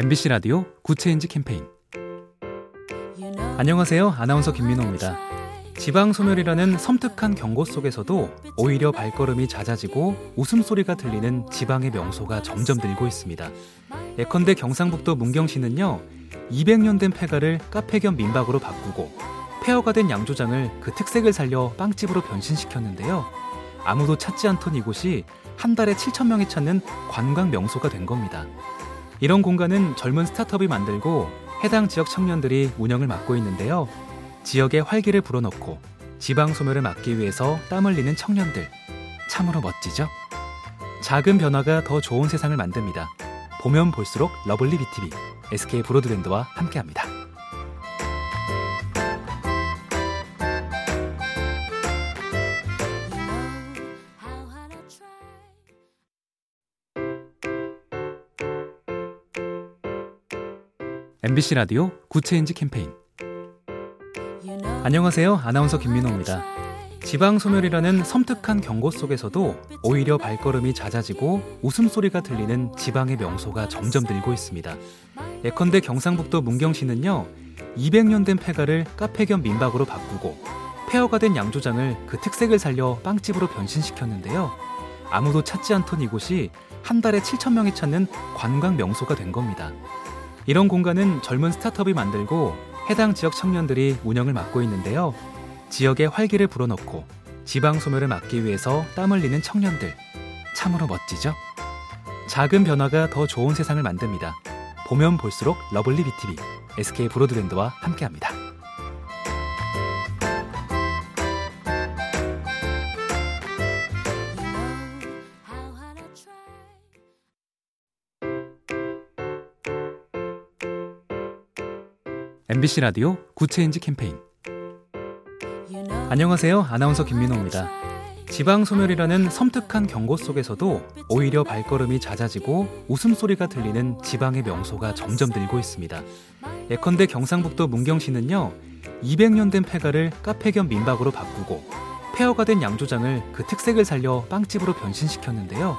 MBC 라디오 Good Change 캠페인 안녕하세요. 아나운서 김민호입니다. 지방 소멸이라는 섬뜩한 경고 속에서도 오히려 발걸음이 잦아지고 웃음소리가 들리는 지방의 명소가 점점 늘고 있습니다. 예컨대 경상북도 문경시는요. 200년 된 폐가를 카페 겸 민박으로 바꾸고 폐허가 된 양조장을 그 특색을 살려 빵집으로 변신시켰는데요. 아무도 찾지 않던 이곳이 한 달에 7천 명이 찾는 관광 명소가 된 겁니다. 이런 공간은 젊은 스타트업이 만들고 해당 지역 청년들이 운영을 맡고 있는데요. 지역에 활기를 불어넣고 지방 소멸을 막기 위해서 땀 흘리는 청년들. 참으로 멋지죠? 작은 변화가 더 좋은 세상을 만듭니다. 보면 볼수록 lovely BTV, SK 브로드밴드와 함께합니다. MBC 라디오 Good Change 캠페인 안녕하세요. 아나운서 김민호입니다. 지방 소멸이라는 섬뜩한 경고 속에서도 오히려 발걸음이 잦아지고 웃음소리가 들리는 지방의 명소가 점점 늘고 있습니다. 예컨대 경상북도 문경시는요. 200년 된 폐가를 카페 겸 민박으로 바꾸고 폐허가 된 양조장을 그 특색을 살려 빵집으로 변신시켰는데요. 아무도 찾지 않던 이곳이 한 달에 7천 명이 찾는 관광 명소가 된 겁니다. 이런 공간은 젊은 스타트업이 만들고 해당 지역 청년들이 운영을 맡고 있는데요. 지역에 활기를 불어넣고 지방 소멸을 막기 위해서 땀 흘리는 청년들. 참으로 멋지죠? 작은 변화가 더 좋은 세상을 만듭니다. 보면 볼수록 lovely BTV, SK 브로드밴드와 함께합니다. MBC 라디오 Good Change 캠페인 안녕하세요. 아나운서 김민호입니다. 지방 소멸이라는 섬뜩한 경고 속에서도 오히려 발걸음이 잦아지고 웃음소리가 들리는 지방의 명소가 점점 늘고 있습니다. 예컨대 경상북도 문경시는요. 200년 된 폐가를 카페 겸 민박으로 바꾸고 폐허가 된 양조장을 그 특색을 살려 빵집으로 변신시켰는데요.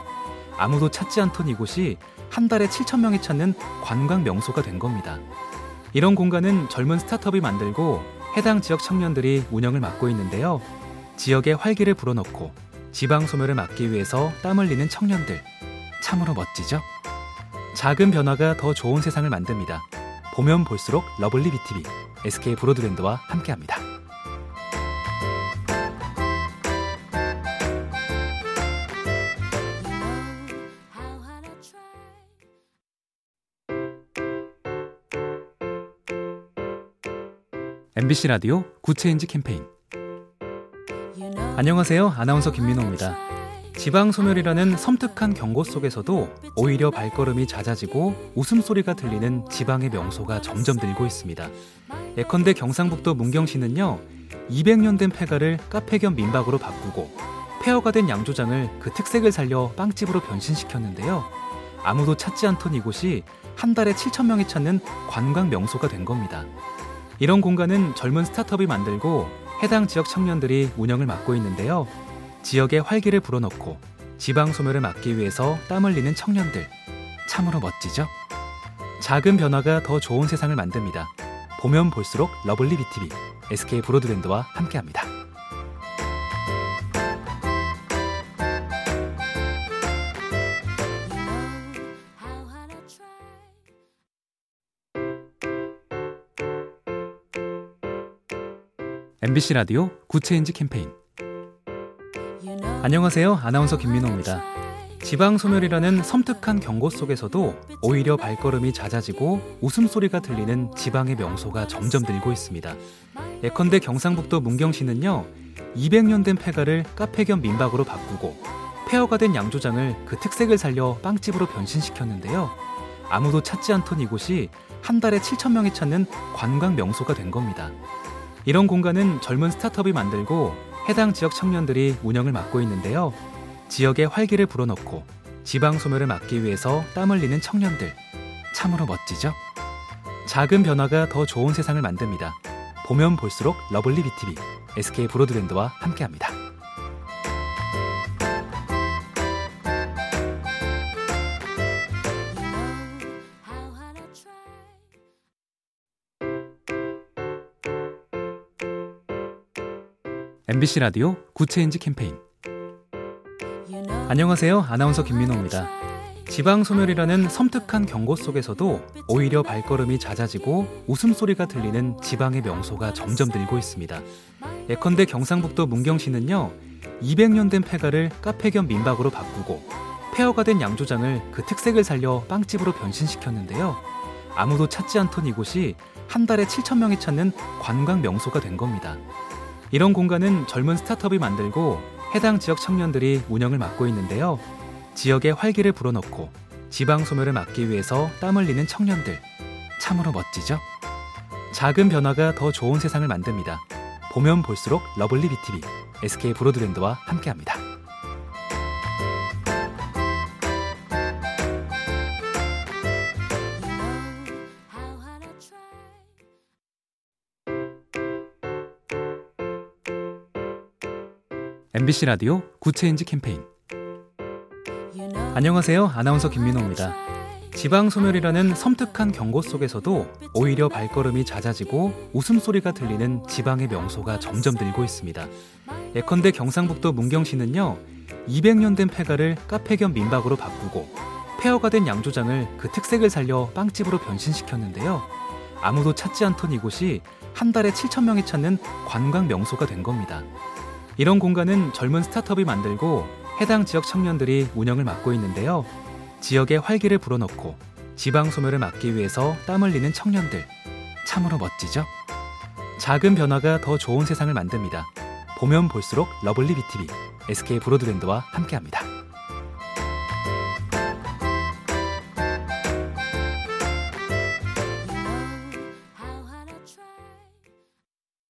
아무도 찾지 않던 이곳이 한 달에 7천 명이 찾는 관광 명소가 된 겁니다. 이런 공간은 젊은 스타트업이 만들고 해당 지역 청년들이 운영을 맡고 있는데요. 지역에 활기를 불어넣고 지방 소멸을 막기 위해서 땀 흘리는 청년들. 참으로 멋지죠? 작은 변화가 더 좋은 세상을 만듭니다. 보면 볼수록 lovely BTV, SK 브로드밴드와 함께합니다. MBC 라디오 Good Change 캠페인 안녕하세요. 아나운서 김민호입니다. 지방 소멸이라는 섬뜩한 경고 속에서도 오히려 발걸음이 잦아지고 웃음소리가 들리는 지방의 명소가 점점 늘고 있습니다. 예컨대 경상북도 문경시는요. 200년 된 폐가를 카페 겸 민박으로 바꾸고 폐허가 된 양조장을 그 특색을 살려 빵집으로 변신시켰는데요. 아무도 찾지 않던 이곳이 한 달에 7천 명이 찾는 관광 명소가 된 겁니다. 이런 공간은 젊은 스타트업이 만들고 해당 지역 청년들이 운영을 맡고 있는데요. 지역에 활기를 불어넣고 지방 소멸을 막기 위해서 땀 흘리는 청년들. 참으로 멋지죠? 작은 변화가 더 좋은 세상을 만듭니다. 보면 볼수록 lovely BTV, SK 브로드밴드와 함께합니다. MBC 라디오 Good Change 캠페인 안녕하세요. 아나운서 김민호입니다. 지방 소멸이라는 섬뜩한 경고 속에서도 오히려 발걸음이 잦아지고 웃음소리가 들리는 지방의 명소가 점점 늘고 있습니다. 예컨대 경상북도 문경시는요. 200년 된 폐가를 카페 겸 민박으로 바꾸고 폐허가 된 양조장을 그 특색을 살려 빵집으로 변신시켰는데요. 아무도 찾지 않던 이곳이 한 달에 7천 명이 찾는 관광 명소가 된 겁니다. 이런 공간은 젊은 스타트업이 만들고 해당 지역 청년들이 운영을 맡고 있는데요. 지역에 활기를 불어넣고 지방 소멸을 막기 위해서 땀 흘리는 청년들. 참으로 멋지죠? 작은 변화가 더 좋은 세상을 만듭니다. 보면 볼수록 lovely BTV, SK 브로드밴드와 함께합니다. MBC 라디오 Good Change 캠페인 안녕하세요. 아나운서 김민호입니다. 지방 소멸이라는 섬뜩한 경고 속에서도 오히려 발걸음이 잦아지고 웃음소리가 들리는 지방의 명소가 점점 늘고 있습니다. 예컨대 경상북도 문경시는요. 200년 된 폐가를 카페 겸 민박으로 바꾸고 폐허가 된 양조장을 그 특색을 살려 빵집으로 변신시켰는데요. 아무도 찾지 않던 이곳이 한 달에 7천 명이 찾는 관광 명소가 된 겁니다. 이런 공간은 젊은 스타트업이 만들고 해당 지역 청년들이 운영을 맡고 있는데요. 지역에 활기를 불어넣고 지방 소멸을 막기 위해서 땀 흘리는 청년들. 참으로 멋지죠? 작은 변화가 더 좋은 세상을 만듭니다. 보면 볼수록 lovely BTV, SK 브로드밴드와 함께합니다. MBC 라디오 Good Change 캠페인 안녕하세요. 아나운서 김민호입니다. 지방 소멸이라는 섬뜩한 경고 속에서도 오히려 발걸음이 잦아지고 웃음소리가 들리는 지방의 명소가 점점 늘고 있습니다. 예컨대 경상북도 문경시는요. 200년 된 폐가를 카페 겸 민박으로 바꾸고 폐허가 된 양조장을 그 특색을 살려 빵집으로 변신시켰는데요. 아무도 찾지 않던 이곳이 한 달에 7천 명이 찾는 관광 명소가 된 겁니다. 이런 공간은 젊은 스타트업이 만들고 해당 지역 청년들이 운영을 맡고 있는데요. 지역에 활기를 불어넣고 지방 소멸을 막기 위해서 땀 흘리는 청년들. 참으로 멋지죠? 작은 변화가 더 좋은 세상을 만듭니다. 보면 볼수록 lovely BTV, SK 브로드밴드와 함께합니다.